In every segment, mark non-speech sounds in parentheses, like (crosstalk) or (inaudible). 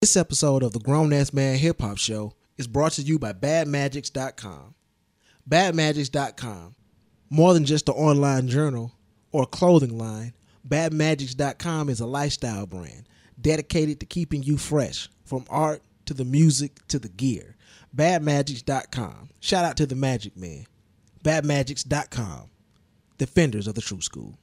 This episode of the Grown Ass Man Hip Hop Show is brought to you by BadMagics.com. BadMagics.com. More than just an online journal or clothing line, BadMagics.com is a lifestyle brand dedicated to keeping you fresh from art to the music to the gear. BadMagics.com. Shout out to the Magic Man. BadMagics.com. Defenders of the True School.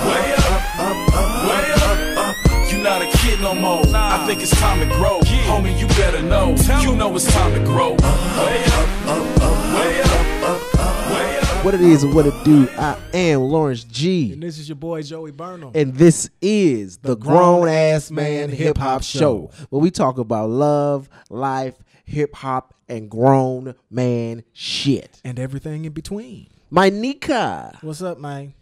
Gotta grow way up, way up, way up, way up. You not a kid no more. I think it's time to grow. Homie, you better know. You know it's time to grow. Way up, way up, way up. What it is and what it do, I am Lawrence G. And this is your boy Joey Burnham. and this is the, Grown Ass Man Hip Hop Show, where we talk about love, life, hip hop, and grown man shit. and everything in between. My Nika. What's up, man?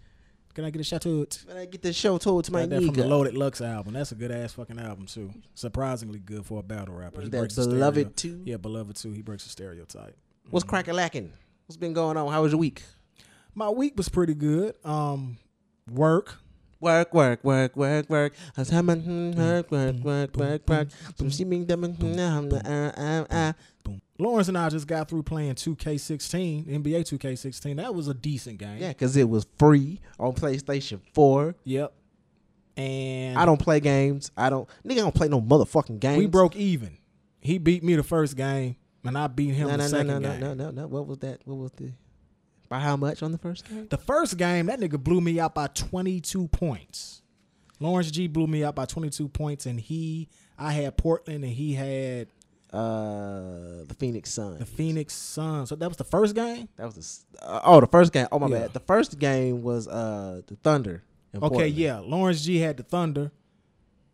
Can I get a shout out? When I get the show told to my Got that from the Loaded Lux album. That's a good ass fucking album too. Surprisingly good for a battle rapper. He That breaks Beloved too? Yeah, beloved too. He breaks a stereotype. What's mm-hmm. cracking lacking? What's been going on? How was your week? My week was pretty good. Um, work. Work, work, work, work, work. Work, work, work, work, work. work. Boom. Lawrence and I just got through playing 2K16, NBA 2K16. That was a decent game. Yeah, because it was free on PlayStation 4. Yep. And I don't play games. I don't. Nigga, I don't play no motherfucking games. We broke even. He beat me the first game, and I beat him No, the no, no, second no, no, game. no, no, no. What was that? What was the? By how much on the first game? The first game, that nigga blew me out by 22 points. Lawrence G blew me out by 22 points, and he, I had Portland, and he had Uh, the Phoenix Suns. the Phoenix Suns. So that was the first game. That was the. Uh, oh, the first game. Oh my Yeah. bad. The first game was uh the Thunder. Okay, Portland. yeah. Lawrence G had the Thunder,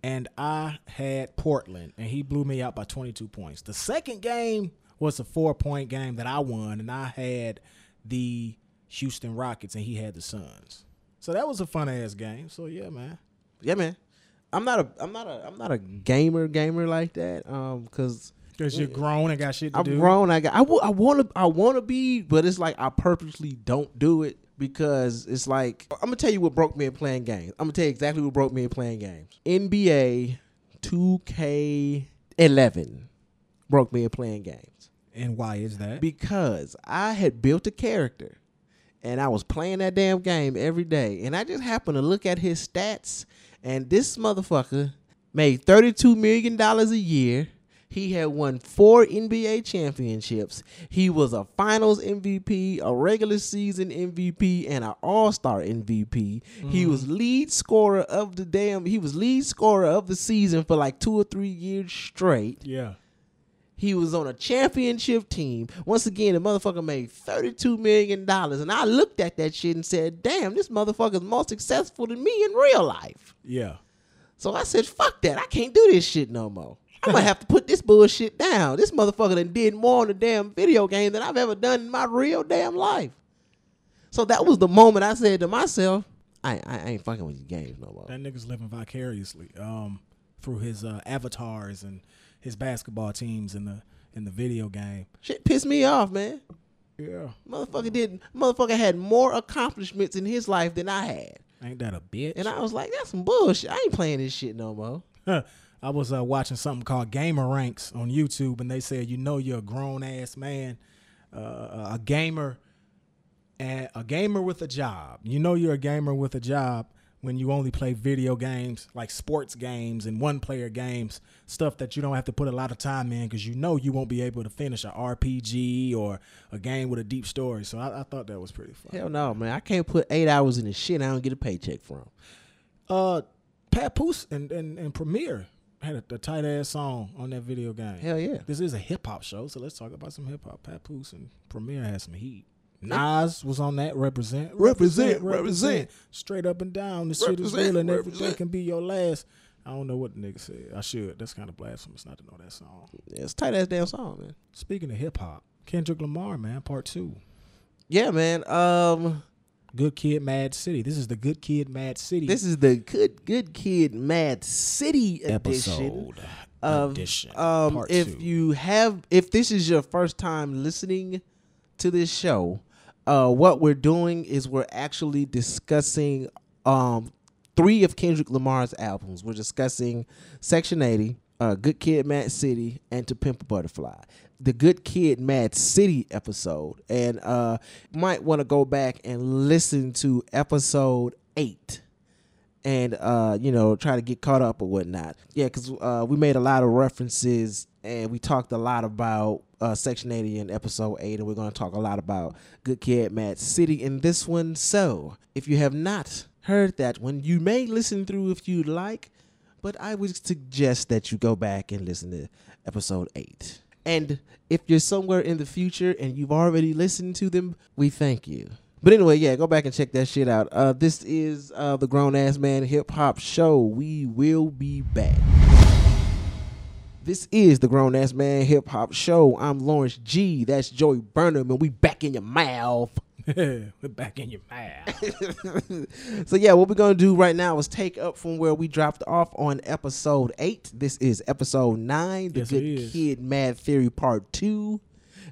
and I had Portland, and he blew me out by 22 points. The second game was a four point game that I won, and I had the Houston Rockets, and he had the Suns. So that was a fun ass game. So yeah, man. Yeah, man. I'm not a. I'm not a. I'm not a gamer gamer like that. Um, cause Because you're grown and got shit to I'm do. grown. I got. I, w- I want to. I want to be, but it's like I purposely don't do it because it's like I'm gonna tell you what broke me in playing games. I'm gonna tell you exactly what broke me in playing games. NBA 2K11 broke me in playing games And why is that? because I had built a character and I was playing that damn game every day, and I just happened to look at his stats, and this motherfucker made thirty-two million dollars a year. He had won four NBA championships. He was a Finals MVP, a regular season MVP, and an All Star MVP. He mm-hmm. was lead scorer of the damn. He was lead scorer of the season for like two or three years straight. yeah. He was on a championship team. Once again, the motherfucker made $32 million. And I looked at that shit and said, damn, this motherfucker's more successful than me in real life. Yeah. So I said, fuck that. I can't do this shit no more. I'm gonna have to put this bullshit down. This motherfucker done did more on the damn video game than I've ever done in my real damn life. So that was the moment I said to myself, I, I, I ain't fucking with these games no more. That nigga's living vicariously um, through his uh, avatars and his basketball teams in the in the video game. Shit pissed me off, man. Yeah. Motherfucker did motherfucker had more accomplishments in his life than I had. Ain't that a bitch? And I was like, that's some bullshit. I ain't playing this shit no more. (laughs) I was uh, watching something called GameRanx on YouTube, and they said, you know, you're a grown ass man, uh, a gamer, and a gamer with a job. You know, you're a gamer with a job when you only play video games like sports games and one player games, stuff that you don't have to put a lot of time in because you know you won't be able to finish a RPG or a game with a deep story. So I, I thought that was pretty fun. Hell no, man. I can't put eight hours in the shit I don't get a paycheck from. Uh, Pat Poose and, and, and Premier had a, a tight ass song on that video game. Hell yeah. This is a hip hop show, so let's talk about some hip hop. Pat Poose and Premier had some heat. Nas was on that. Represent, Represent, represent. Straight up and down. The shit is real, and everything can be your last. I don't know what the nigga said. I should. That's kind of blasphemous not to know that song. Yeah, it's a tight ass damn song, man. Speaking of hip hop, Kendrick Lamar, man, part two. Yeah, man. Um, Good Kid, Mad City. This is the Good Kid, Mad City. this is the good good kid Mad City edition. episode of edition. um if two. you have if this is your first time listening to this show uh what we're doing is we're actually discussing um three of Kendrick Lamar's albums. We're discussing Section 80, uh, Good Kid, Mad City, and To Pimp a Butterfly. The Good Kid, Mad City episode, and uh, might want to go back and listen to episode eight and uh, you know try to get caught up or whatnot. Yeah, because uh, we made a lot of references and we talked a lot about uh, Section 80 in episode 8, and we're going to talk a lot about Good Kid, Mad City in this one. So if you have not heard that one, you may listen through if you'd like, but I would suggest that you go back and listen to episode 8. And if you're somewhere in the future and you've already listened to them, we thank you. But anyway, yeah, go back and check that shit out. Uh, this is uh, the Grown Ass Man Hip Hop Show. We will be back. This is the Grown Ass Man Hip Hop Show. I'm Lawrence G. That's Joey Burnham, and we back in your mouth. (laughs) We're back in your mouth. (laughs) so yeah, what we're gonna do right now is take up from where we dropped off on episode eight. This is episode nine, the Yes, Good. Kid Mad Theory Part Two,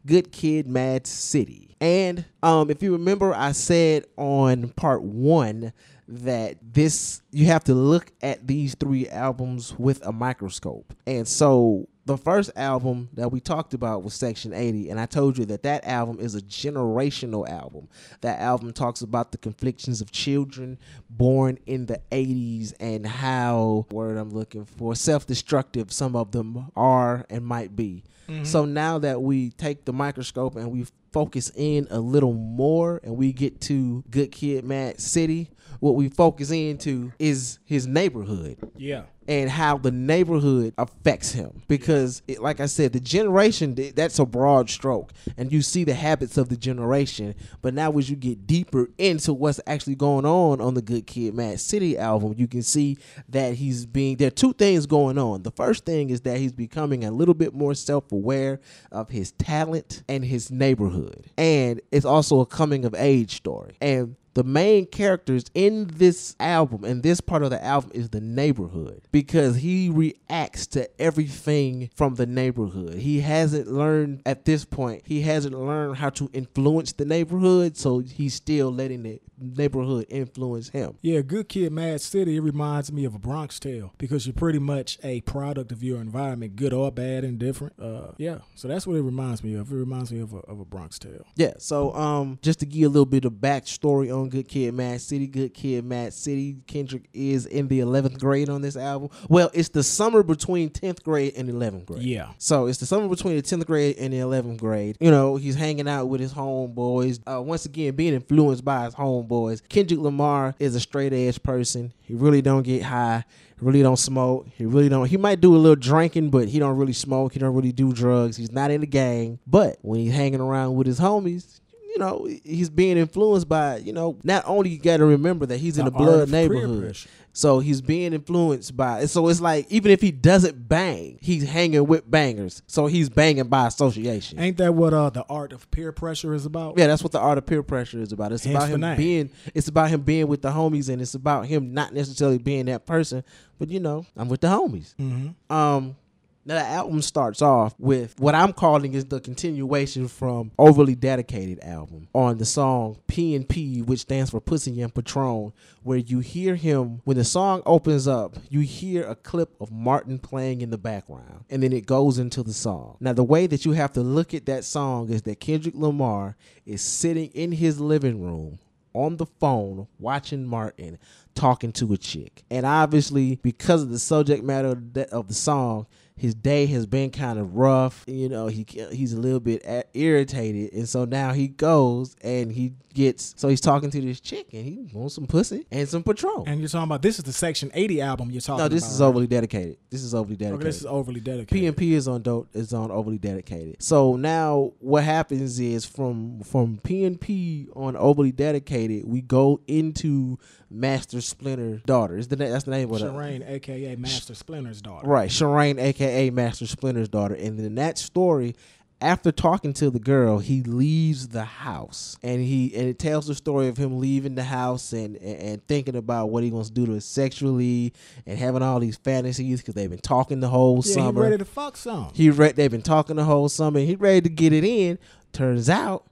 Good Kid Mad City. And um, if you remember, I said on part one that this you have to look at these three albums with a microscope. And so the first album that we talked about was Section 80 and I told you that that album is a generational album. That album talks about the conflictions of children born in the 80s and how word I'm looking for self-destructive some of them are and might be. Mm-hmm. So now that we take the microscope and we focus in a little more and we get to Good Kid Mad City, what we focus into is his neighborhood yeah. And how the neighborhood affects him. Because it, like i said the generation that's a broad stroke. And you see the habits of the generation. But now as you get deeper into what's actually going on on the good kid mad city album you can see that he's being there are two things going on. The first thing is that he's becoming a little bit more self-aware of his talent and his neighborhood. And it's also a coming of age story. And the main characters in this album and this part of the album is the neighborhood because he reacts to everything from the neighborhood. He hasn't learned at this point, he hasn't learned how to influence the neighborhood, so he's still letting the neighborhood influence him. Yeah, Good Kid, Mad City. It reminds me of a Bronx Tale because you're pretty much a product of your environment, good or bad, indifferent. Uh, yeah, so that's what it reminds me of. It reminds me of a, of a Bronx Tale. Yeah, so um, just to give you a little bit of backstory on Good Kid, Mad City. Good Kid, Mad City. Kendrick is in the eleventh grade on this album. Well, it's the summer between tenth grade and eleventh grade. Yeah. So it's the summer between the tenth grade and the eleventh grade. You know, he's hanging out with his homeboys. Uh, once again, being influenced by his homeboys. Kendrick Lamar is a straight edge person. He really don't get high. Really don't smoke. He really don't. He might do a little drinking, but he don't really smoke. He don't really do drugs. He's not in the gang. But when he's hanging around with his homies. You know, he's being influenced by, you know, not only you got to remember that he's in a blood neighborhood. So he's being influenced by. So it's like even if he doesn't bang, he's hanging with bangers. So he's banging by association. Ain't that what uh, the art of peer pressure is about? yeah, that's what the art of peer pressure is about. It's Hence about him name. being. It's about him being with the homies, and it's about him not necessarily being that person. But you know, I'm with the homies. Mm-hmm. Um, now the album starts off with what I'm calling is the continuation from Overly Dedicated album on the song P and P, which stands for Pussy and Patron, where you hear him when the song opens up, you hear a clip of Martin playing in the background, and then it goes into the song. Now the way that you have to look at that song is that Kendrick Lamar is sitting in his living room on the phone watching Martin talking to a chick. And obviously, because of the subject matter of the, of the song, his day has been kind of rough. You know, he he's a little bit a- irritated, and so now he goes and he gets. So he's talking to this chick, and he wants some pussy and some Patron. And you're talking about this is the Section 80 album you're talking no, about. this is right? overly dedicated. This is overly Okay, dedicated. this is overly dedicated. PNP is on dope is on overly dedicated. So now what happens is from from PNP on overly dedicated, we go into Master Splinter's daughter. Is the na- that's the name of it? Shireen, aka Master Splinter's daughter. Right, Shireen, aka Master Splinter's daughter. And in that story, after talking to the girl, he leaves the house, and he and it tells the story of him leaving the house and and, and thinking about what he wants to do to her sexually, and having all these fantasies because they've been talking the whole Yeah, summer. he ready to fuck some. He read. They've been talking the whole summer. He ready to get it in. Turns out,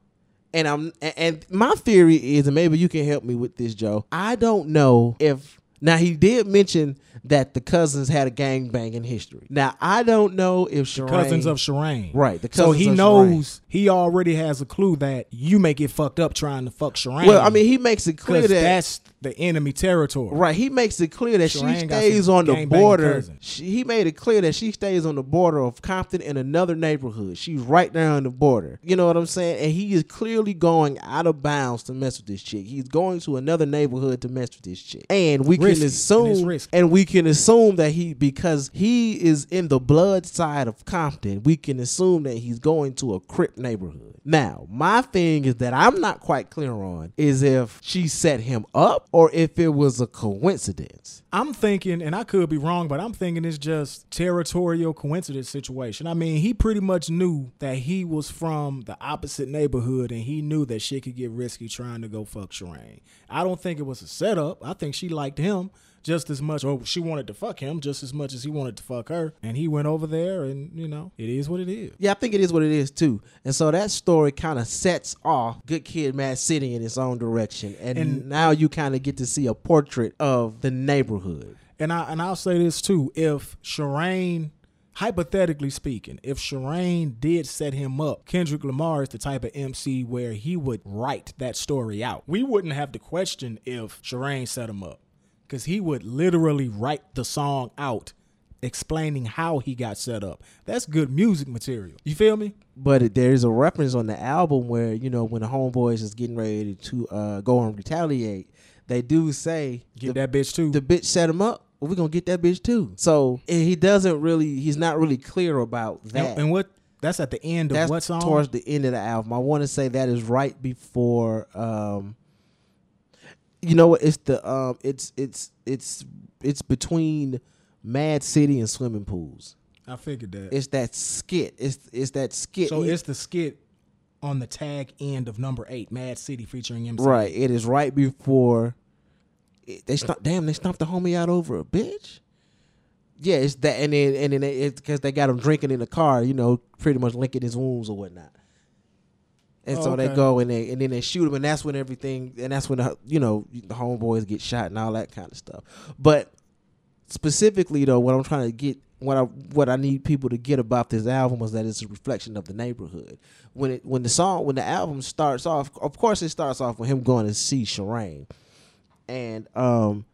and I'm and- my theory is, and maybe you can help me with this, Joe. I don't know if Now he did mention that the cousins had a gang banging history. Now I don't know if Shireen, Cousins of Shireen. Right, the so cousins he of knows he already has a clue that you may get fucked up trying to fuck Shireen. Well, I mean, he makes it clear that that's the enemy territory. Right, he makes it clear that she Shireen stays on the border. She, he made it clear that she stays on the border of Compton and another neighborhood. She's right there on the border. You know what I'm saying? And he is clearly going out of bounds to mess with this chick. He's going to another neighborhood to mess with this chick. And we Risky, can assume risky. and we can assume that he because he is in the blood side of Compton, we can assume that he's going to a Crip neighborhood. Now, my thing is that I'm not quite clear on is if she set him up or if it was a coincidence. I'm thinking, and I could be wrong, but I'm thinking it's just territorial coincidence situation. I mean, he pretty much knew that he was from the opposite neighborhood, and he knew that shit could get risky trying to go fuck Shireen. I don't think it was a setup. I think she liked him just as much, or she wanted to fuck him just as much as he wanted to fuck her, and he went over there, and you know, it is what it is. Yeah, I think it is what it is too. And so that story kind of sets off Good Kid, Mad City in its own direction. And, And- now you kind of get to see a portrait of the neighborhood. And I and I'll say this too: if Shireen, hypothetically speaking, if Shireen did set him up, Kendrick Lamar is the type of MC where he would write that story out. We wouldn't have to question if Shireen set him up, because he would literally write the song out, explaining how he got set up. That's good music material. You feel me? But there's a reference on the album where, you know, when the homeboys is getting ready to uh, go and retaliate, they do say Get the, that bitch too. the bitch set him up. Well, we're going to get that bitch too. So and he doesn't really, he's not really clear about that. and, and what? That's at the end of That's what song? towards the end of the album. I want to say that is right before. Um, you know what? It's the um, it's it's it's it's between Mad City and swimming pools. I figured that. It's that skit. It's it's that skit. so it's the skit on the tag end of number eight, Mad City featuring MC. right. It is right before. It, they stop. Damn, they stomped the homie out over a bitch. Yeah, it's that, and then and then it's because they got him drinking in the car. You know, pretty much licking his wounds or whatnot. And Oh, so they go and they and then they shoot him, and that's when everything, and that's when the, you know the homeboys get shot and all that kind of stuff. But specifically though, what I'm trying to get, what I what I need people to get about this album is that it's a reflection of the neighborhood. When it when the song when the album starts off, of course it starts off with him going to see Shireen, and um,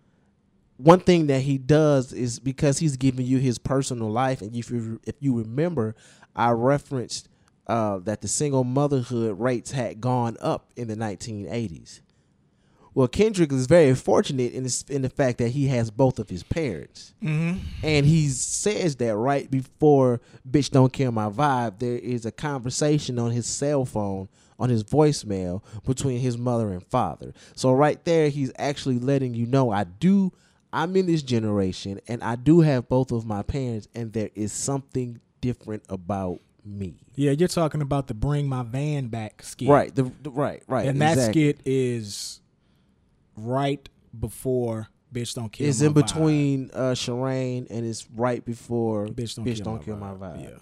one thing that he does is because he's giving you his personal life, and if you if you remember, I referenced uh, that the single motherhood rates had gone up in the 1980s. Well, Kendrick is very fortunate in this, in the fact that he has both of his parents, Mm-hmm. and he says that right before "Bitch Don't Kill My Vibe," there is a conversation on his cell phone on his voicemail between his mother and father. So right there, he's actually letting you know I do. I'm in this generation, and I do have both of my parents, and there is something different about me. Yeah, you're talking about the "Bring My Van Back" skit, Right. The, the- right. Right. And that skit is right before "Bitch Don't Kill." is My in Vibe. between uh Shireen and it's right before "Bitch Don't, Bitch kill, Don't my Kill vibe. My Vibe. Yeah,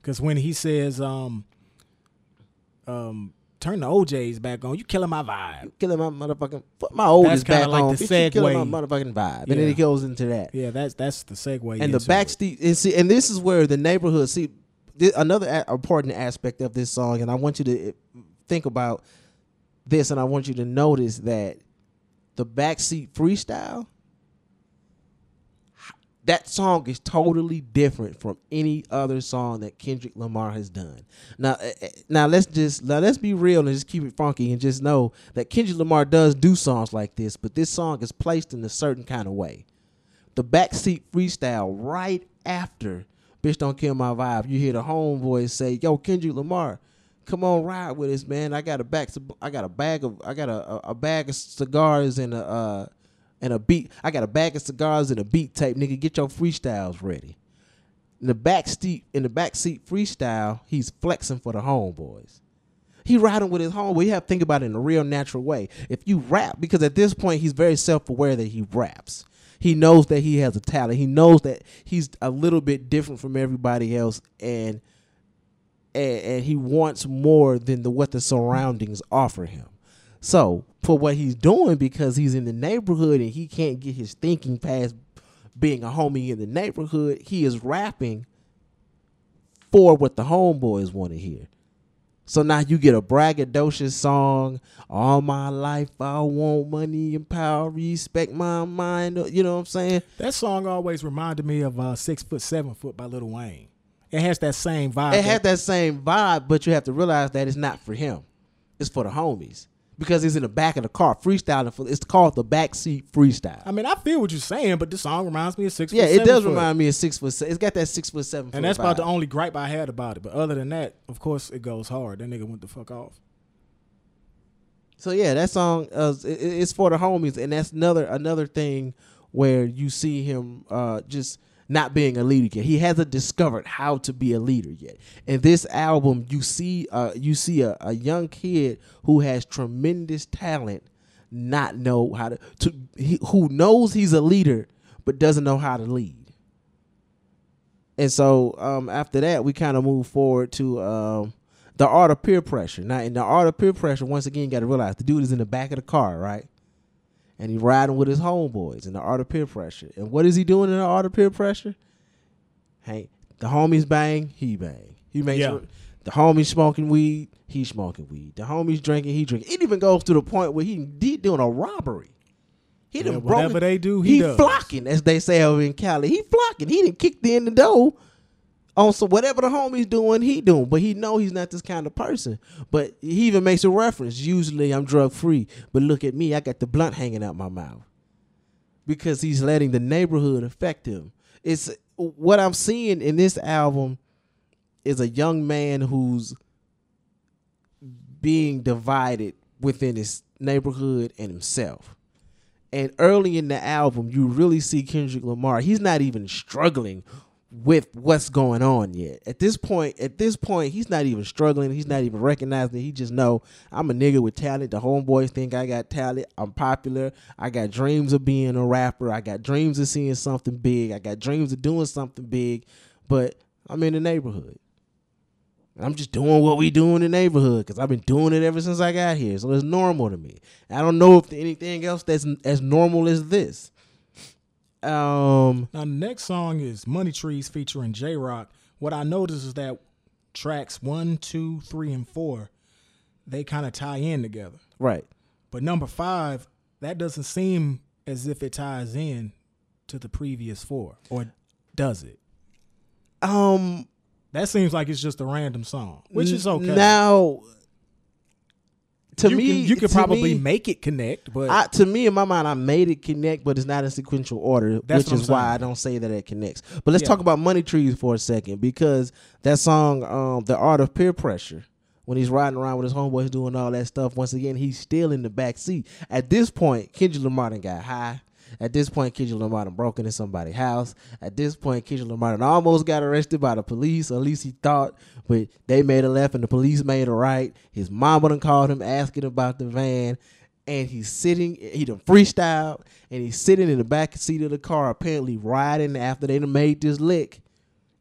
because when he says, "Um, um, turn the O'Jays back on," you killing my vibe. Killing my motherfucking put my oldest kinda back like on. the bitch, you killing my motherfucking vibe. And then it goes into that. Yeah, that's that's the segue. and the backseat and see and this is where the neighborhood see thi- another a- important aspect of this song and I want you to eh, think about this and I want you to notice that the backseat freestyle that song is totally different from any other song that Kendrick Lamar has done. Now, eh, eh, now let's just now let's be real and just keep it funky and just know that Kendrick Lamar does do songs like this, but this song is placed in a certain kind of way. The backseat freestyle right after "Bitch Don't Kill My Vibe," you hear the homeboys say, "Yo, Kendrick Lamar." Come on, ride with us, man. I got a back. I got a bag of. I got a, a, a bag of cigars and a uh, and a beat. I got a bag of cigars and a beat tape, nigga. Get your freestyles ready. In the back seat, in the back seat freestyle, he's flexing for the homeboys. He riding with his homeboy. You have to think about it in a real natural way. If you rap, because at this point he's very self aware that he raps. He knows that he has a talent. He knows that he's a little bit different from everybody else, and and, and he wants more than the what the surroundings offer him. So for what he's doing because he's in the neighborhood and he can't get his thinking past being a homie in the neighborhood. He is rapping for what the homeboys want to hear. So now you get a braggadocious song. All my life I want money and power, respect my mind. You know what I'm saying? That song always reminded me of uh, Six Foot Seven Foot by Lil Wayne. It has that same vibe. It had that same vibe, but you have to realize that it's not for him. It's for the homies because he's in the back of the car freestyling. For, it's called the backseat freestyle. I mean, I feel what you're saying, but this song reminds me of Six yeah, it does Foot. remind me of six foot. It's got that six foot seven. And that's about the only gripe I had about it. But other than that, of course, it goes hard. That nigga went the fuck off. So yeah, that song uh, it- it's for the homies, and that's another another thing where you see him uh, just not being a leader yet. He hasn't discovered how to be a leader yet. In this album, you see uh, you see a, a young kid who has tremendous talent, not know how to, to he, who knows he's a leader but doesn't know how to lead. And so um, after that, we kind of move forward to um, the art of peer pressure. Now, in the art of peer pressure, once again, you got to realize the dude is in the back of the car, right? And he's riding with his homeboys in the art of peer pressure. And what is he doing in the art of peer pressure? Hey, the homies bang, he bang. He makes Yeah. sure the homies smoking weed, he smoking weed. The homies drinking, he drinking. It even goes to the point where he, he doing a robbery. He Yeah, done whatever broken- they do, he does. flocking, as they say over in Cali. He flocking. He didn't kick the in the door. On so whatever the homie's doing, he doing. But he know he's not this kind of person. But he even makes a reference. Usually I'm drug free, but look at me, I got the blunt hanging out my mouth. Because he's letting the neighborhood affect him. It's what I'm seeing in this album is a young man who's being divided within his neighborhood and himself. And early in the album, you really see Kendrick Lamar. He's not even struggling with what's going on yet. At this point, at this point, he's not even struggling. He's not even recognizing. it. He just know I'm a nigga with talent. The homeboys think I got talent. I'm popular. I got dreams of being a rapper. I got dreams of seeing something big. I got dreams of doing something big. But I'm in the neighborhood. I'm just doing what we do in the neighborhood because I've been doing it ever since I got here. So it's normal to me. I don't know if anything else that's as normal as this. Um, Now, the next song is Money Trees featuring Jay Rock. What I noticed is that tracks one, two, three, and four, they kind of tie in together. right. But number five, that doesn't seem as if it ties in to the previous four, or does it? Um, That seems like it's just a random song, which is okay. Now, to you me, can, you could probably me, make it connect, but I, to me, in my mind, I made it connect, but it's not in sequential order, which is why. I don't say that it connects. But let's Yeah. talk about Money Trees for a second because that song, um, "The Art of Peer Pressure," when he's riding around with his homeboys doing all that stuff, once again, he's still in the back seat. At this point, Kendrick Lamar got high. At this point, Kendrick Lamar done broke into somebody's house. At this point, Kendrick Lamar done almost got arrested by the police, at least he thought, but they made a left and the police made a right. His mama done called him asking about the van, and he's sitting, he done freestyled, and he's sitting in the back seat of the car, apparently riding after they done made this lick,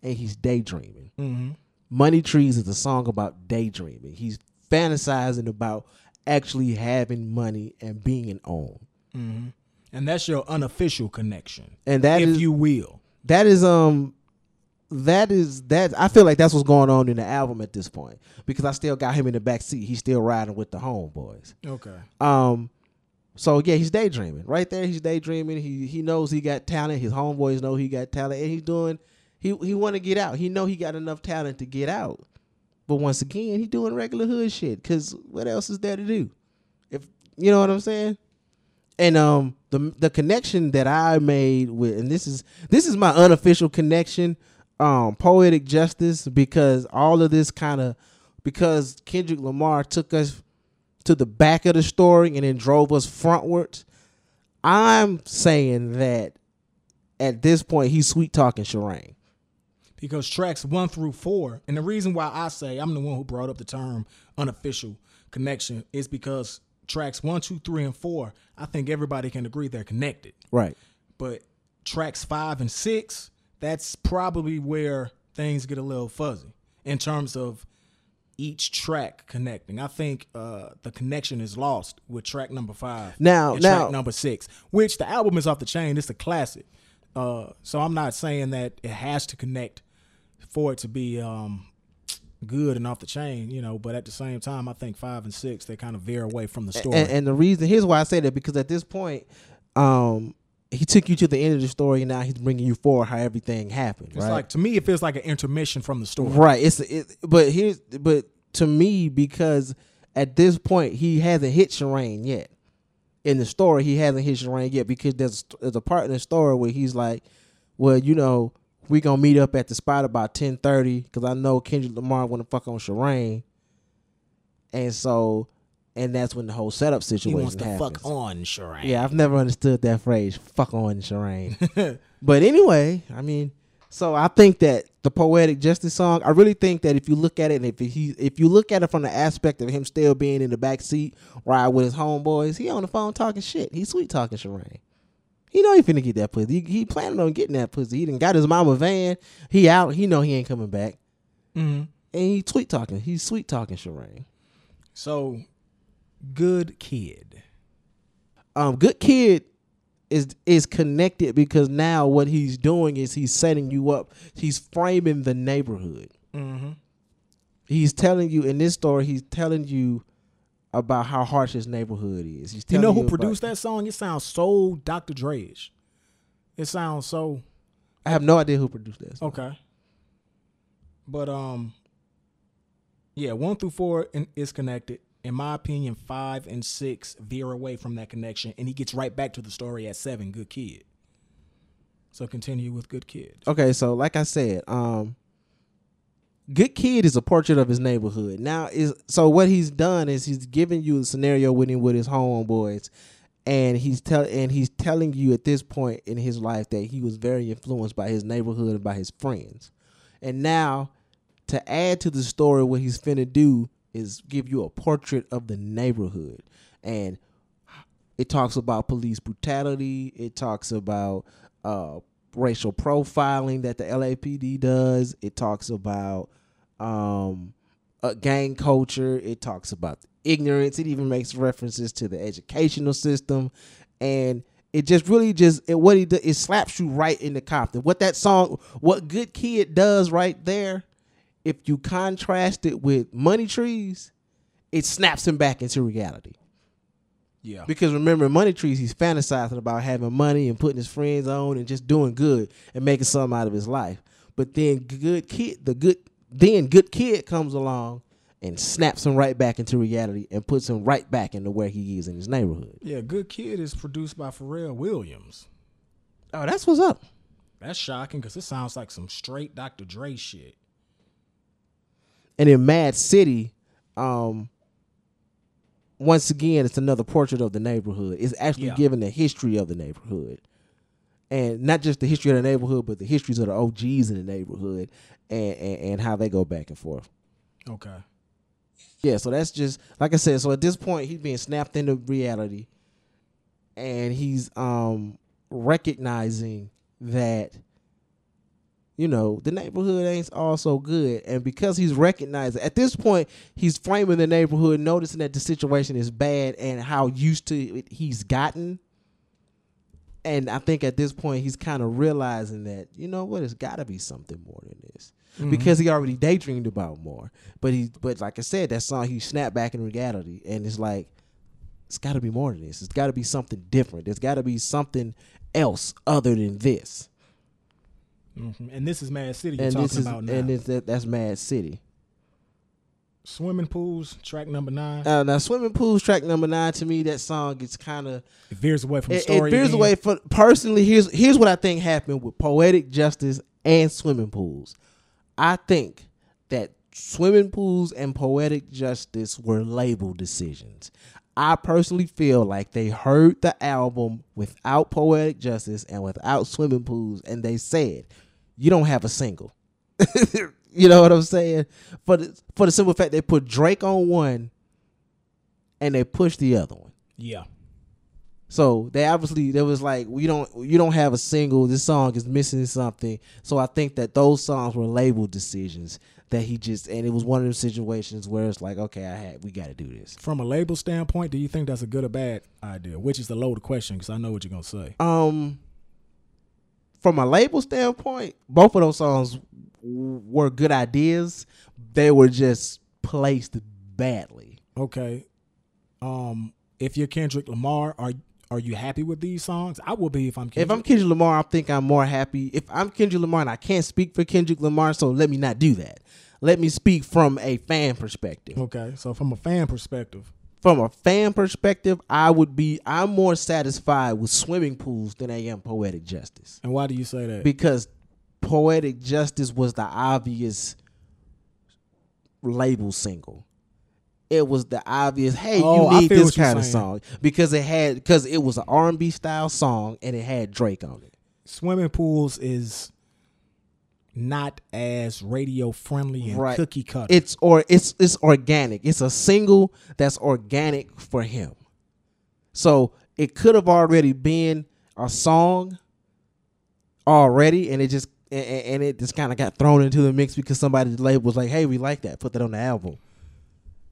and he's daydreaming. Mhm. Money Trees is a song about daydreaming. He's fantasizing about actually having money and being owned. And that's your unofficial connection, And that if is you will. that is um that is that I feel like that's what's going on in the album at this point because I still got him in the back seat. He's still riding with the homeboys. Okay. Um so yeah, he's daydreaming. Right there he's daydreaming. He he knows he got talent. His homeboys know he got talent and he's doing he he want to get out. He know he got enough talent to get out. But once again, he doing regular hood shit cuz what else is there to do? If you know what I'm saying? and um the the connection that I made with and this is this is my unofficial connection um poetic justice because all of this kind of because Kendrick Lamar took us to the back of the story and then drove us frontwards I'm saying that at this point he's sweet talking Sherane because tracks one through four, and the reason why I say I'm the one who brought up the term unofficial connection is because tracks one, two, three, and four, I think everybody can agree they're connected. right But tracks five and six, that's probably where things get a little fuzzy in terms of each track connecting. I think uh, the connection is lost with track number five. Now- now- track number six, which the album is off the chain. It's a classic. Uh, so I'm not saying that it has to connect for it to be um, good and off the chain, you know. But at the same time, I think five and six they kind of veer away from the story. And, and the reason here's why I say that because at this point, um, he took you to the end of the story, and now he's bringing you forward how everything happened. it's right? like to me, it feels like an intermission from the story. Right. It's it, but here's but to me because at this point he hasn't hit Shireen yet. In the story, he hasn't hit Shireen yet because there's there's a part in the story where he's like, "Well, you know, we gonna meet up at the spot about ten thirty because I know Kendrick Lamar want to fuck on Shireen." And so, and that's when the whole setup situation He wants to happens. fuck on Sherane. Yeah, I've never understood that phrase, fuck on Shireen. (laughs) but anyway, I mean, so I think that the poetic justice song, I really think that if you look at it, and if he, if you look at it from the aspect of him still being in the back seat, ride with his homeboys, he on the phone talking shit. He sweet talking Shireen. He know he finna get that pussy. He, he planning on getting that pussy. He done got his mama van. He out. He know he ain't coming back. hmm And he sweet talking. He's sweet talking Shireen. So, good kid. um, good kid is is connected because now what he's doing is he's setting you up. He's framing the neighborhood. Mm-hmm. He's telling you in this story. He's telling you about how harsh his neighborhood is. He's You know who produced that song? It sounds so Dr. Dre-ish. It sounds so I have no idea who produced that. song. okay. But um, yeah, one through four in, is connected. In my opinion, five and six veer away from that connection, and he gets right back to the story at seven. Good kid. So continue with good kid. Okay, so like I said, um, Good Kid is a portrait of his neighborhood. Now is so what he's done is he's giving you a scenario with him with his homeboys, and he's tell and he's telling you at this point in his life that he was very influenced by his neighborhood and by his friends. And now to add to the story, what he's finna do is give you a portrait of the neighborhood. And it talks about police brutality. It talks about uh, racial profiling that the LAPD does. It talks about um, uh, gang culture. It talks about ignorance. It even makes references to the educational system, and it just really just it, what he does it slaps you right in the Compton. What that song, what Good Kid does right there, if you contrast it with Money Trees, it snaps him back into reality. Yeah. Because remember, Money Trees, he's fantasizing about having money and putting his friends on and just doing good and making something out of his life. But then good kid, the good then good kid comes along and snaps him right back into reality and puts him right back into where he is in his neighborhood. Yeah, Good Kid is produced by Pharrell Williams. Oh, that's what's up. That's shocking because it sounds like some straight Dr. Dre shit. And in Mad City, um, once again, it's another portrait of the neighborhood. It's actually Yeah. giving the history of the neighborhood. And not just the history of the neighborhood, but the histories of the OGs in the neighborhood and, and, and how they go back and forth. Okay. Yeah, so that's just like I said. So at this point, he's being snapped into reality, and he's um recognizing that you know the neighborhood ain't all so good, and because he's recognizing at this point, he's framing the neighborhood, noticing that the situation is bad and how used to it he's gotten. And I think at this point he's kind of realizing that you know what, it's got to be something more than this because he already daydreamed about more. But he, but like I said, that song he snapped back in reality, and it's like it's got to be more than this. It's got to be something different. There's got to be something else other than this. Mhm. And this is Mad City you're and talking this is and it's, that, that's Mad City. Swimming pools, track number nine. Uh, now, swimming pools track number nine to me, that song is kind of it veers away from the it, story. it veers again. away. from personally, here's here's what I think happened with poetic justice and swimming pools. I think that swimming pools and poetic justice were label decisions. I personally feel like they heard the album without poetic justice and without swimming pools, and they said, "You don't have a single." (laughs) you know what I'm saying? For the for the simple fact they put Drake on one, and they pushed the other one. Yeah. So they obviously there was like we don't you don't have a single. This song is missing something. So I think that those songs were label decisions that he just and it was one of those situations where it's like, okay, I had we got to do this. From a label standpoint, do you think that's a good or bad idea? Which is the loaded question because I know what you're gonna say. Um, from a label standpoint, both of those songs w- were good ideas. They were just placed badly. Okay. Um, if you're Kendrick Lamar, are are you happy with these songs? I will be if I'm Kendrick. If I'm Kendrick Lamar, I think I'm more happy. If I'm Kendrick Lamar and I can't speak for Kendrick Lamar, so let me not do that. Let me speak from a fan perspective. okay, so from a fan perspective, From a fan perspective, I would be I'm more satisfied with swimming pools than I am poetic justice. and why do you say that? Because poetic justice was the obvious label single. It was the obvious, hey, Oh, you need this kind of song because it had because it was an R&B style song and it had Drake on it. Swimming pools is not as radio friendly and Right. cookie cutter. It's or it's it's organic. It's a single that's organic for him. So it could have already been a song already, and it just and, and it just kind of got thrown into the mix because somebody at the label was like, "Hey, we like that. Put that on the album."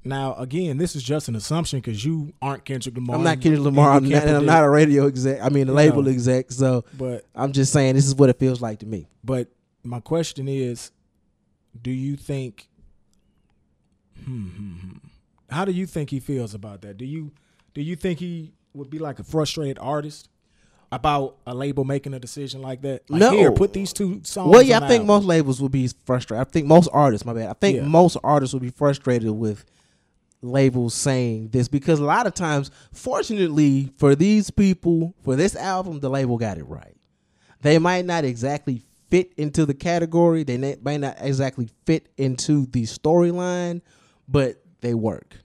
now again, this is just an assumption because you aren't Kendrick Lamar. I'm not Kendrick Lamar. I'm can't and I'm not a radio exec. I mean, a label know. exec. So But I'm just saying this is what it feels like to me. But my question is, do you think? Hmm, hmm, hmm. How do you think he feels about that? Do you do you think he would be like a frustrated artist about a label making a decision like that? Like, No. Here, put these two songs. Well, yeah, I think album. most labels would be frustrated. I think most artists, my bad. I think Yeah. most artists would be frustrated with labels saying this because a lot of times, fortunately for these people, for this album, the label got it right. They might not exactly fit into the category. They may not exactly fit into the storyline, but they work.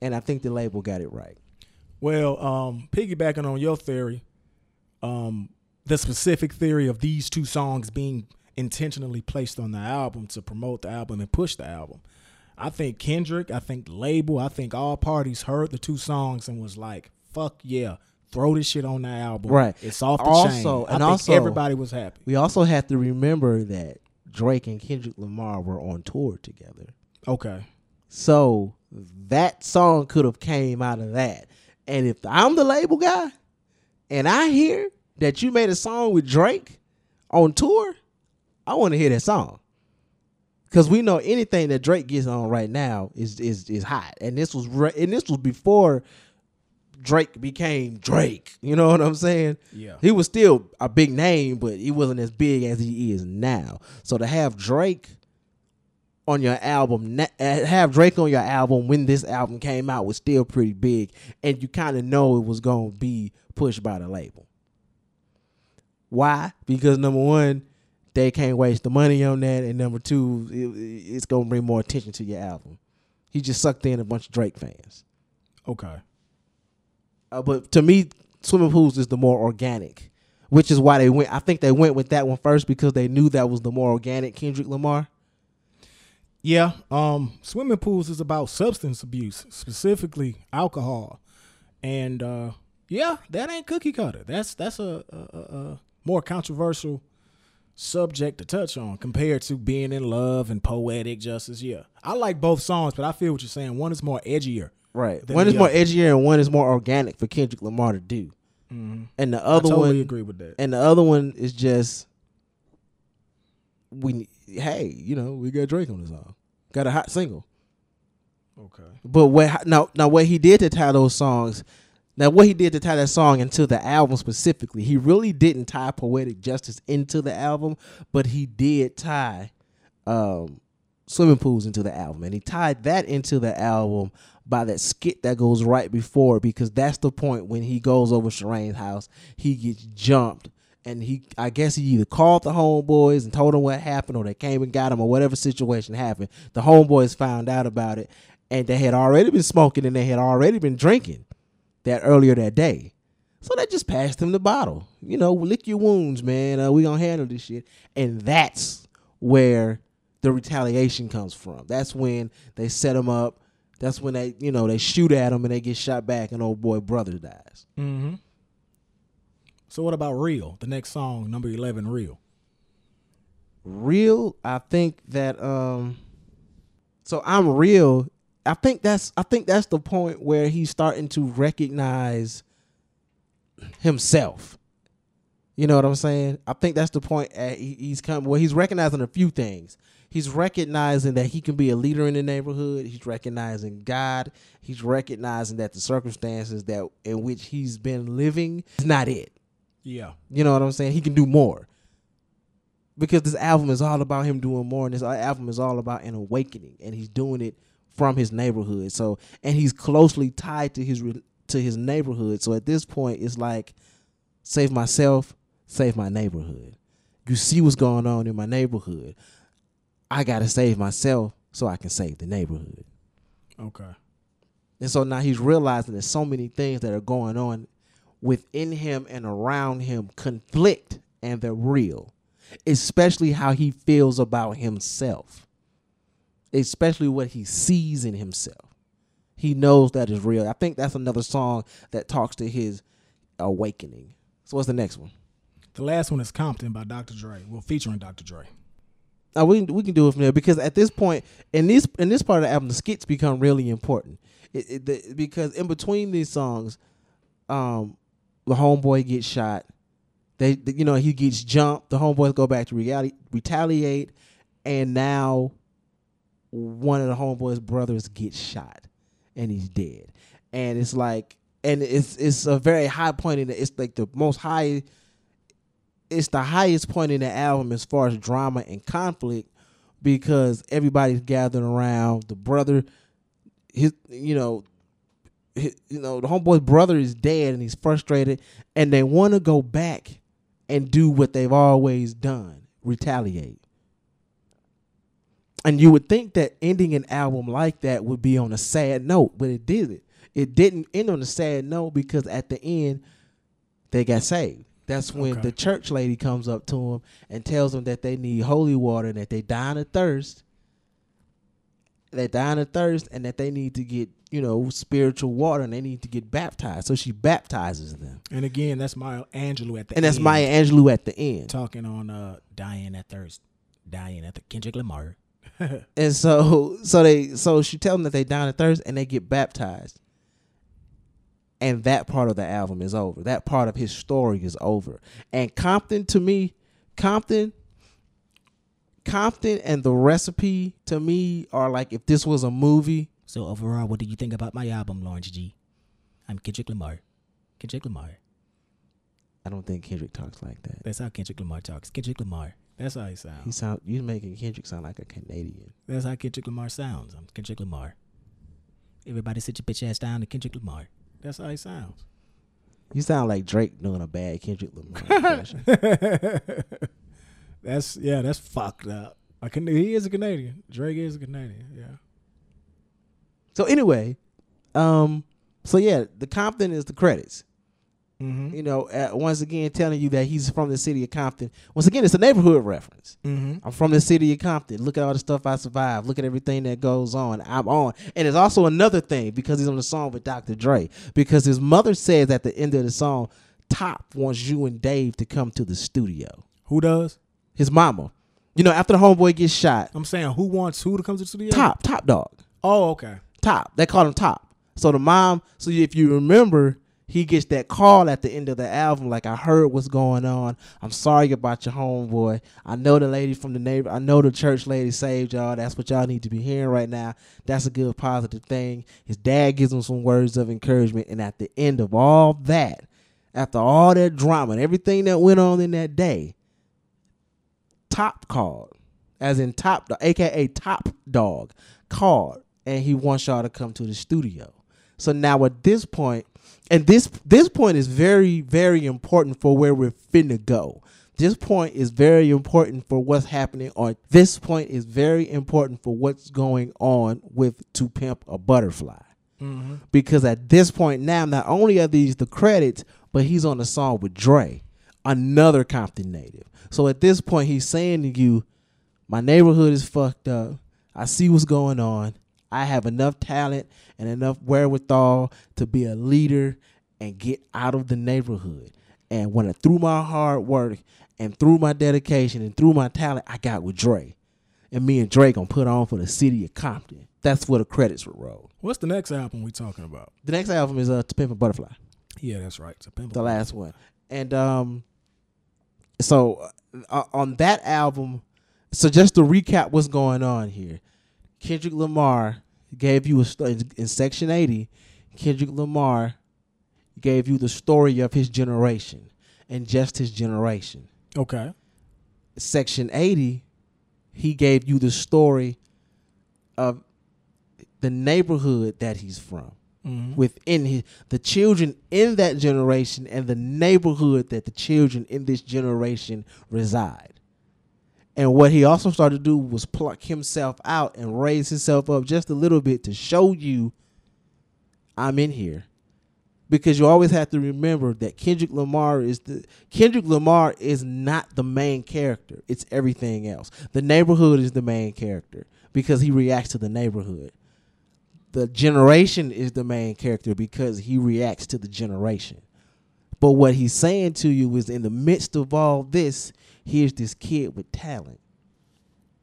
And I think the label got it right. Well, um, piggybacking on your theory, um, the specific theory of these two songs being intentionally placed on the album to promote the album and push the album. I think Kendrick, I think the label, I think all parties heard the two songs and was like, "Fuck yeah, throw this shit on the album." Right. It's off the Also- chain. I and also- everybody was happy. We also have to remember that Drake and Kendrick Lamar were on tour together. Okay. So that song could have came out of that. And if I'm the label guy and I hear that you made a song with Drake on tour, I want to hear that song. Cause we know anything that Drake gets on right now is is is hot, and this was re- and this was before Drake became Drake. You know what I'm saying? Yeah. He was still a big name, but he wasn't as big as he is now. So to have Drake on your album, na- uh, have Drake on your album when this album came out was still pretty big, and you kind of know it was gonna be pushed by the label. Why? Because number one, they can't waste the money on that, and number two, it, it's gonna bring more attention to your album. He just sucked in a bunch of Drake fans. Okay. Uh, but to me, swimming pools is the more organic, which is why they went. I think they went with that one first because they knew that was the more organic Kendrick Lamar. Yeah, um, swimming pools is about substance abuse, specifically alcohol, and uh, yeah, that ain't cookie cutter. That's that's a, a, a, more controversial subject to touch on compared to being in love and poetic justice. Yeah, I like both songs, but I feel what you're saying. One is more edgier. Right. One is more other. edgier and one is more organic for Kendrick Lamar to do. Mm-hmm. And the other one. I totally one, agree with that. and the other one is just we. Hey, you know, we got Drake on the song, got a hot single. Okay. But what now? Now what he did to tie those songs. Now what he did to tie that song into the album specifically, he really didn't tie poetic justice into the album, but he did tie um, swimming pools into the album, and he tied that into the album by that skit that goes right before, because that's the point when he goes over Shireen's house, he gets jumped. And he, I guess he either called the homeboys and told them what happened, or they came and got him, or whatever situation happened. The homeboys found out about it, and they had already been smoking and they had already been drinking that earlier that day. So they just passed him the bottle. You know, lick your wounds, man. Uh, we gonna handle this shit. And that's where the retaliation comes from. That's when they set him up. That's when they, you know, they shoot at him and they get shot back, and old boy brother dies. Mm-hmm. So what about Real? The next song, number eleven, Real. real, I think that um so I'm real. I think that's I think that's the point where he's starting to recognize himself. You know what I'm saying? I think that's the point at, he's come well he's recognizing a few things. He's recognizing that he can be a leader in the neighborhood. He's recognizing God. He's recognizing that the circumstances that in which he's been living is not it. Yeah. You know what I'm saying? He can do more. Because this album is all about him doing more, and this album is all about an awakening, and he's doing it from his neighborhood. So, and he's closely tied to his to his neighborhood. So at this point, it's like save myself, save my neighborhood. You see what's going on in my neighborhood. I gotta save myself so I can save the neighborhood. Okay. And so now he's realizing there's so many things that are going on within him and around him conflict and they're real. Especially how he feels about himself. Especially what he sees in himself. He knows that is real. I think that's another song that talks to his awakening. So what's the next one? The last one is Compton by Dr. Dre. Well, featuring Dr. Dre. Now we we can do it from there because at this point in this in this part of the album, the skits become really important. It, it, the, because in between these songs, um, the homeboy gets shot. They, the, you know, he gets jumped. The homeboys go back to reality, retaliate, and now one of the homeboys' brothers gets shot, and he's dead. And it's like, and it's it's a very high point in it. It's like the most high it's the highest point in the album as far as drama and conflict because everybody's gathered around the brother his you know his, you know the homeboy's brother is dead and he's frustrated and they want to go back and do what they've always done retaliate and you would think that ending an album like that would be on a sad note but it didn't it didn't end on a sad note because at the end they got saved that's when Okay. the church lady comes up to him and tells them that they need holy water and that they dying of thirst. They dying of thirst and that they need to get, you know, spiritual water and they need to get baptized. So she baptizes them. And again, that's Maya Angelou at the And that's end, Maya Angelou at the end. talking on uh dying at thirst. Dying at the Kendrick Lamar. (laughs) And so so they so she tells them that they dying of thirst and they get baptized. And that part of the album is over. That part of his story is over. And Compton to me, Compton Compton and the recipe to me are like if this was a movie. So overall, what do you think about my album, Lawrence G? I'm Kendrick Lamar. Kendrick Lamar. I don't think Kendrick talks like that. That's how Kendrick Lamar talks. Kendrick Lamar. That's how he sounds. He sound you making Kendrick sound like a Canadian. That's how Kendrick Lamar sounds. I'm Kendrick Lamar. Everybody sit your bitch ass down to Kendrick Lamar. That's how he sounds. You sound like Drake doing a bad Kendrick Lamar (laughs) impression. That's yeah, that's fucked up. I can he is a Canadian. Drake is a Canadian. Yeah. so anyway, um, so yeah, the Compton is the credits. Mm-hmm. You know, uh, once again telling you that he's from the city of Compton. Once again, it's a neighborhood reference. Mm-hmm. I'm from the city of Compton. Look at all the stuff I survived. Look at everything that goes on. I'm on. And it's also another thing because he's on the song with Dr. Dre. Because his mother says at the end of the song, Top wants you and Dave to come to the studio. Who does? His mama. You know, after the homeboy gets shot, I'm saying who wants who to come to the studio? Top, Top Dawg. Oh, okay. Top. They call him Top. So the mom, so if you remember, he gets that call at the end of the album, like I heard what's going on. I'm sorry about your homeboy. I know the lady from the neighbor. I know the church lady saved y'all. That's what y'all need to be hearing right now. That's a good positive thing. His dad gives him some words of encouragement, and at the end of all that, after all that drama and everything that went on in that day, Top called, as in Top, aka Top Dawg, called, and he wants y'all to come to the studio. So now at this point, and this this point is very very important for where we're finna go. This point is very important for what's happening, or this point is very important for what's going on with To Pimp a Butterfly. Mm-hmm. Because at this point now, not only are these the credits, but he's on the song with Dre, another Compton native. So at this point, he's saying to you, my neighborhood is fucked up. I see what's going on. I have enough talent and enough wherewithal to be a leader and get out of the neighborhood. And when I through my hard work And through my dedication and through my talent, I got with Dre. And me and Dre gonna put on for the city of Compton. That's where the credits would roll. What's the next album we talking about? The next album is uh To Pimp a Butterfly, Yeah, that's right. It's a pimple. the last one. And um so uh, on that album, so just to recap what's going on here. Kendrick Lamar gave you a st- in section 80, Kendrick Lamar gave you the story of his generation and just his generation. Okay. section 80 he gave you the story of the neighborhood that he's from Mhm. within his the children in that generation and the neighborhood that the children in this generation reside and what he also started to do was pluck himself out and raise himself up just a little bit to show you I'm in here because you always have to remember that Kendrick Lamar is the Kendrick Lamar is not the main character. It's everything else. The neighborhood is the main character because he reacts to the neighborhood. The generation is the main character because he reacts to the generation. But what he's saying to you is in the midst of all this, here's this kid with talent.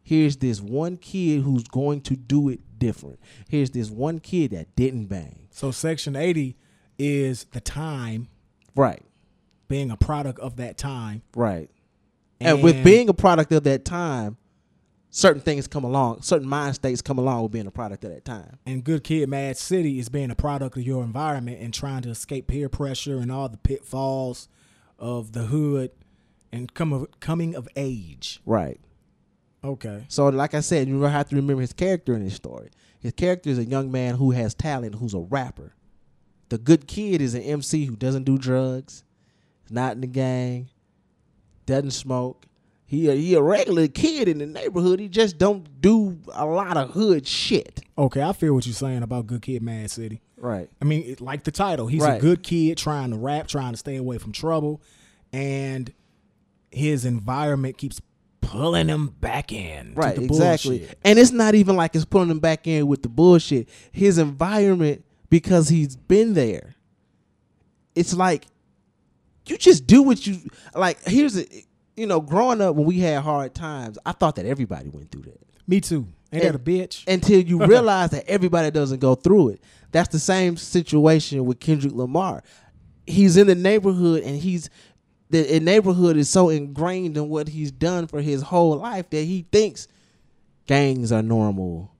Here's this one kid who's going to do it different. Here's this one kid that didn't bang. So Section 80 is the time Right. being a product of that time. Right. And, with being a product of that time, certain things come along, certain mind states come along with being a product of that time. and Good Kid, Mad City is being a product of your environment and trying to escape peer pressure and all the pitfalls of the hood and come of, coming of age. Right. Okay. So, like I said, you have to remember his character in this story. His character is a young man who has talent, who's a rapper. The good kid is an MC who doesn't do drugs, not in the gang, doesn't smoke. He a, he a regular kid in the neighborhood. He just don't do a lot of hood shit. Okay, I feel what you're saying about Good Kid, Mad City. Right. I mean, it, like the title, he's a good kid trying to rap, trying to stay away from trouble, and his environment keeps pulling him back in. to Right, the exactly. bullshit. And it's not even like it's pulling him back in with the bullshit. His environment, because he's been there, it's like you just do what you like. Here's a, you know, growing up when we had hard times, I thought that everybody went through that Me too. Ain't that a bitch? until you (laughs) realize that everybody doesn't go through it. That's the same situation with Kendrick Lamar. He's in the neighborhood and he's the, neighborhood is so ingrained in what he's done for his whole life that he thinks gangs are normal.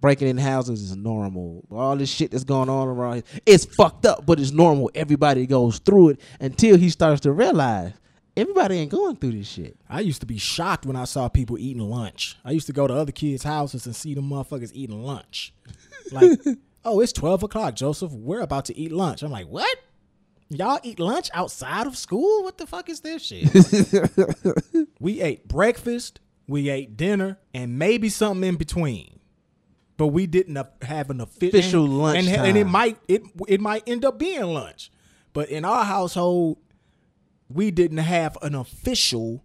Breaking in houses is normal. All this shit that's going on around here, it's fucked up, but it's normal. Everybody goes through it until he starts to realize everybody ain't going through this shit. I used to be shocked when I saw people eating lunch. I used to go to other kids' houses and see them motherfuckers eating lunch. Like, (laughs) oh, it's 12 o'clock, Joseph. We're about to eat lunch. I'm like, what? Y'all eat lunch outside of school? What the fuck is this shit? (laughs) we ate breakfast, we ate dinner, and maybe something in between. But we didn't have an offi- Official and, lunch and, and it might it it might end up being lunch. But in our household, we didn't have an official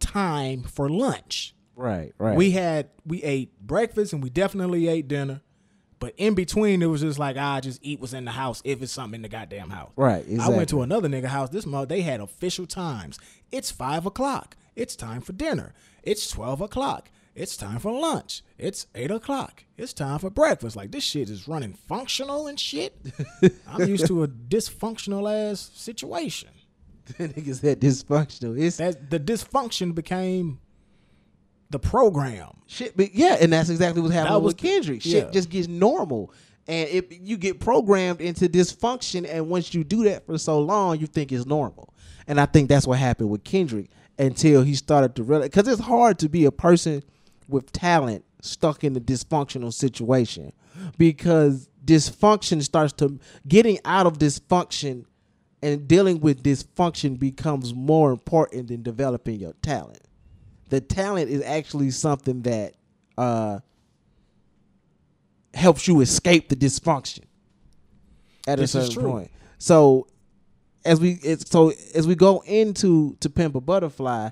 time for lunch. Right, right. We had we ate breakfast and we definitely ate dinner. But in between, it was just like I just eat what's in the house if it's something in the goddamn house. Right, I went to another nigga house. This month they had official times. It's five o'clock. It's time for dinner. It's twelve o'clock. It's time for lunch. It's eight o'clock. It's time for breakfast. Like this shit is running functional and shit. (laughs) I'm used to a dysfunctional ass situation. niggas (laughs) that dysfunctional. It's That the dysfunction became the program. shit, but yeah, and that's exactly what's happening with Kendrick. Shit yeah. just gets normal, and if you get programmed into dysfunction, and once you do that for so long, you think it's normal. And I think that's what happened with Kendrick until he started to realize, because it's hard to be a person with talent stuck in a dysfunctional situation, because dysfunction starts to getting out of dysfunction. And dealing with dysfunction becomes more important than developing your talent the talent is actually something that uh, helps you escape the dysfunction at This a certain point. So as we it's, so as we go into to Pimp a Butterfly,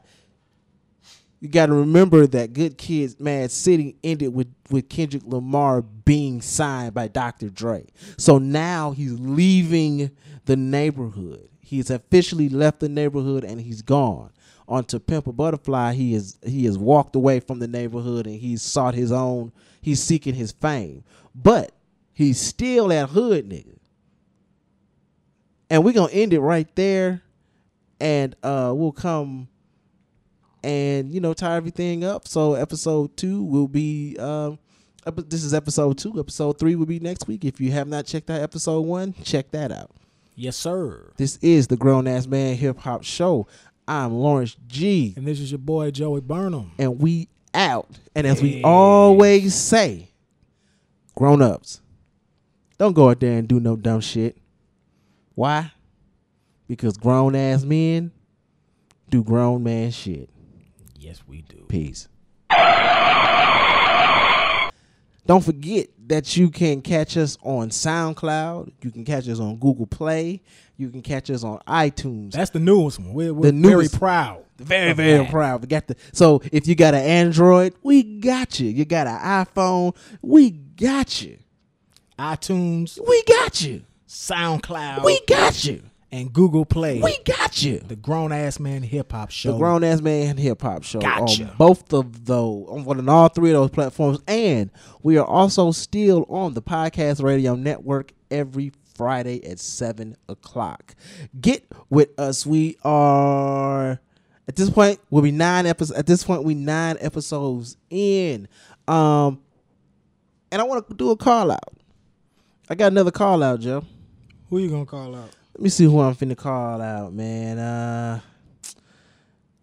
you got to remember that Good Kids Mad City ended with with Kendrick Lamar being signed by Dr. Dre. So now he's leaving the neighborhood. He's officially left the neighborhood and he's gone. On to Pimp a Butterfly, he is he has walked away from the neighborhood and he's sought his own. He's seeking his fame, but he's still that hood nigga. And we're gonna end it right there, and uh, we'll come and you know tie everything up. So episode two will be. Um, this is episode two. Episode three will be next week. If you have not checked out episode one, check that out. Yes, sir. This is the Grown Ass Man Hip Hop Show. I'm Lawrence G, And this is your boy Joey Burnham. and we out. And as we always say, grown ups, don't go out there and do no dumb shit. Why? Because grown ass men do grown man shit. Yes, we do. Peace. Don't forget that you can catch us on SoundCloud. You can catch us on Google Play. You can catch us on iTunes. That's the newest one. We're, we're The very proud. very, very that. proud. We got the so if you got an Android, we got you. You got an iPhone, we got you. iTunes, We got you. SoundCloud, We got you. and Google Play. We got you. the Grown Ass Man Hip Hop Show. The Grown Ass Man Hip Hop Show Gotcha. on both of those, on one- on all three of those platforms, and we are also still on the Podcast Radio Network every Friday at seven o'clock. Get with us. We are at this point we'll be nine episodes. At this point, we nine episodes in. Um, and I want to do a call out. I got another call out, Joe. Who you gonna call out? Let me see who I'm finna call out, man. Uh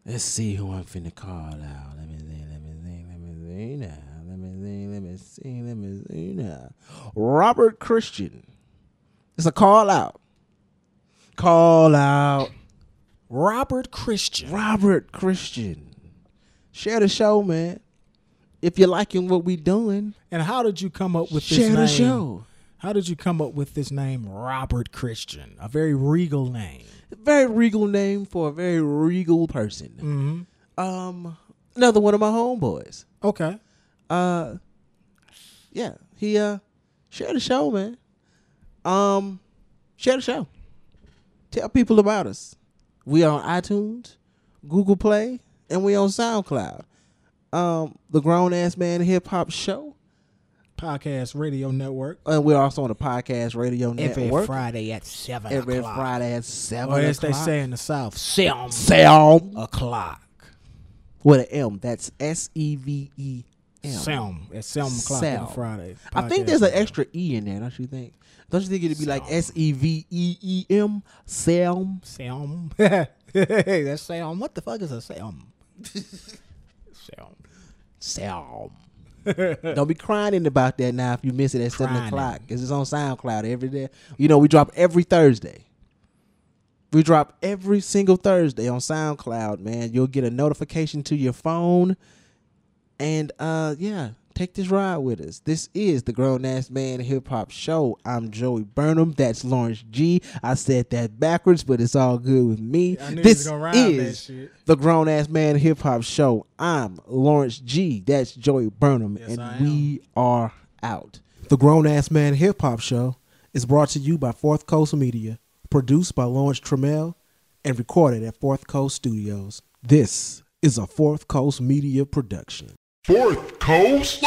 let's see who I'm finna call out. Let me see, let me see, let me see now. Let me see, let me see, let me see now. Robert Christian. It's a call out. Call out. Robert Christian. Robert Christian. Share the show, man. If you're liking what we doing, And how did you come up with this share name? the show. How did you come up with this name, Robert Christian? A very regal name. Very regal name for a very regal person. Mm-hmm. Um, another one of my homeboys. Okay. Uh, yeah, he uh, share the show, man. Um, share the show. Tell people about us. We are on iTunes, Google Play, and we on SoundCloud. Um, the Grown Ass Man Hip Hop Show, Podcast Radio Network. and we're also on the Podcast Radio Network. Every Network Friday at seven every o'clock. Friday at seven Or as they o'clock. say in the South, seven Sam o'clock. with an M. That's S E V E M. Seven at seven o'clock Sam. on Friday. I think there's an extra E in there, don't you think? Don't you think it'd be like. S E V E E M? Sam. Sam. (laughs) hey, that's Sam. What the fuck is a Sam? Sam. Sam. Don't be crying about that now if you miss it at seven o'clock. Cause it's on SoundCloud every day. You know, we drop every Thursday. We drop every single Thursday on SoundCloud, man. You'll get a notification to your phone. And uh yeah, take this ride with us. This is the Grown Ass Man Hip Hop Show. I'm Joey Burnham. That's Lawrence G. I said that backwards, but it's all good with me. I knew this was gonna rhyme that is shit. the Grown Ass Man Hip Hop Show. I'm Lawrence G. That's Joey Burnham, Yes, and we are out. The Grown Ass Man Hip Hop Show is brought to you by Fourth Coast Media, produced by Lawrence Trammell, and recorded at Fourth Coast Studios. This is a Fourth Coast Media production. Fourth Coast?